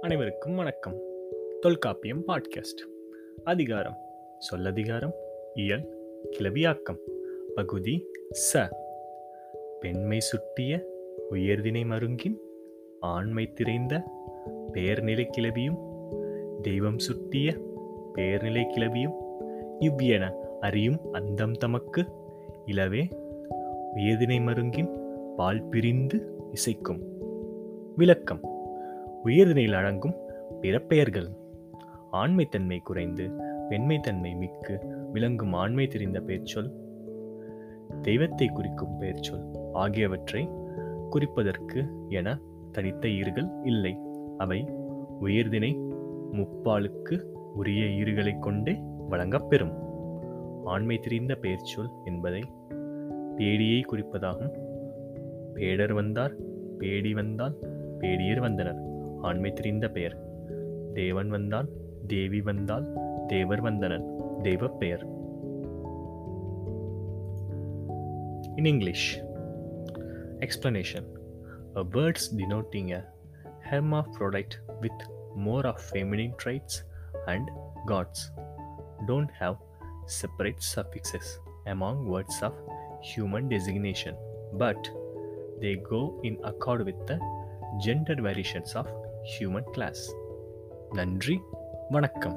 அனைவருக்கும் வணக்கம். தொல்காப்பியம் பாட்காஸ்ட். அதிகாரம். சொல்லதிகாரம். இயல். கிளவியாக்கம். பகுதி ச. பெண்மை சுட்டிய உயர்தினை மருங்கின் ஆண்மை திரைந்த பேர்நிலை கிளவியும் தெய்வம் சுட்டிய பேர்நிலை கிளவியும் இவ்வியன அறியும் அந்தம் தமக்கு இலவே உயர்தினை மருங்கின் பால் பிரிந்து இசைக்கும். விளக்கம். உயர்தினையில் அடங்கும் பிற பெயர்கள் ஆண்மைத்தன்மை குறைந்து பெண்மைத்தன்மை மிக்கு விளங்கும் ஆண்மை தெரிந்த பெயர்ச்சொல் தெய்வத்தை குறிக்கும் பெயர்ச்சொல் ஆகியவற்றை குறிப்பதற்கு என தனித்த ஈறுகள் இல்லை. அவை உயர்தினை முப்பாலுக்கு உரிய ஈறுகளை கொண்டே வழங்கப்பெறும் ஆண்மை தெரிந்த பெயர்ச்சொல் என்பதை பேடியை குறிப்பதாகும். பேடர் வந்தார் பேடி வந்தால் பேடியர் வந்தனர். ஆண்மை தெரிந்த பெயர் தேவன் வந்தால் தேவி வந்தால் தேவர் வந்தனர் தெய்வ பெயர் In English, explanation A words denoting a hermaphrodite with more of feminine traits and gods don't have separate suffixes among words of human designation, but they go in accord with the gender variations of human class நன்றி வணக்கம்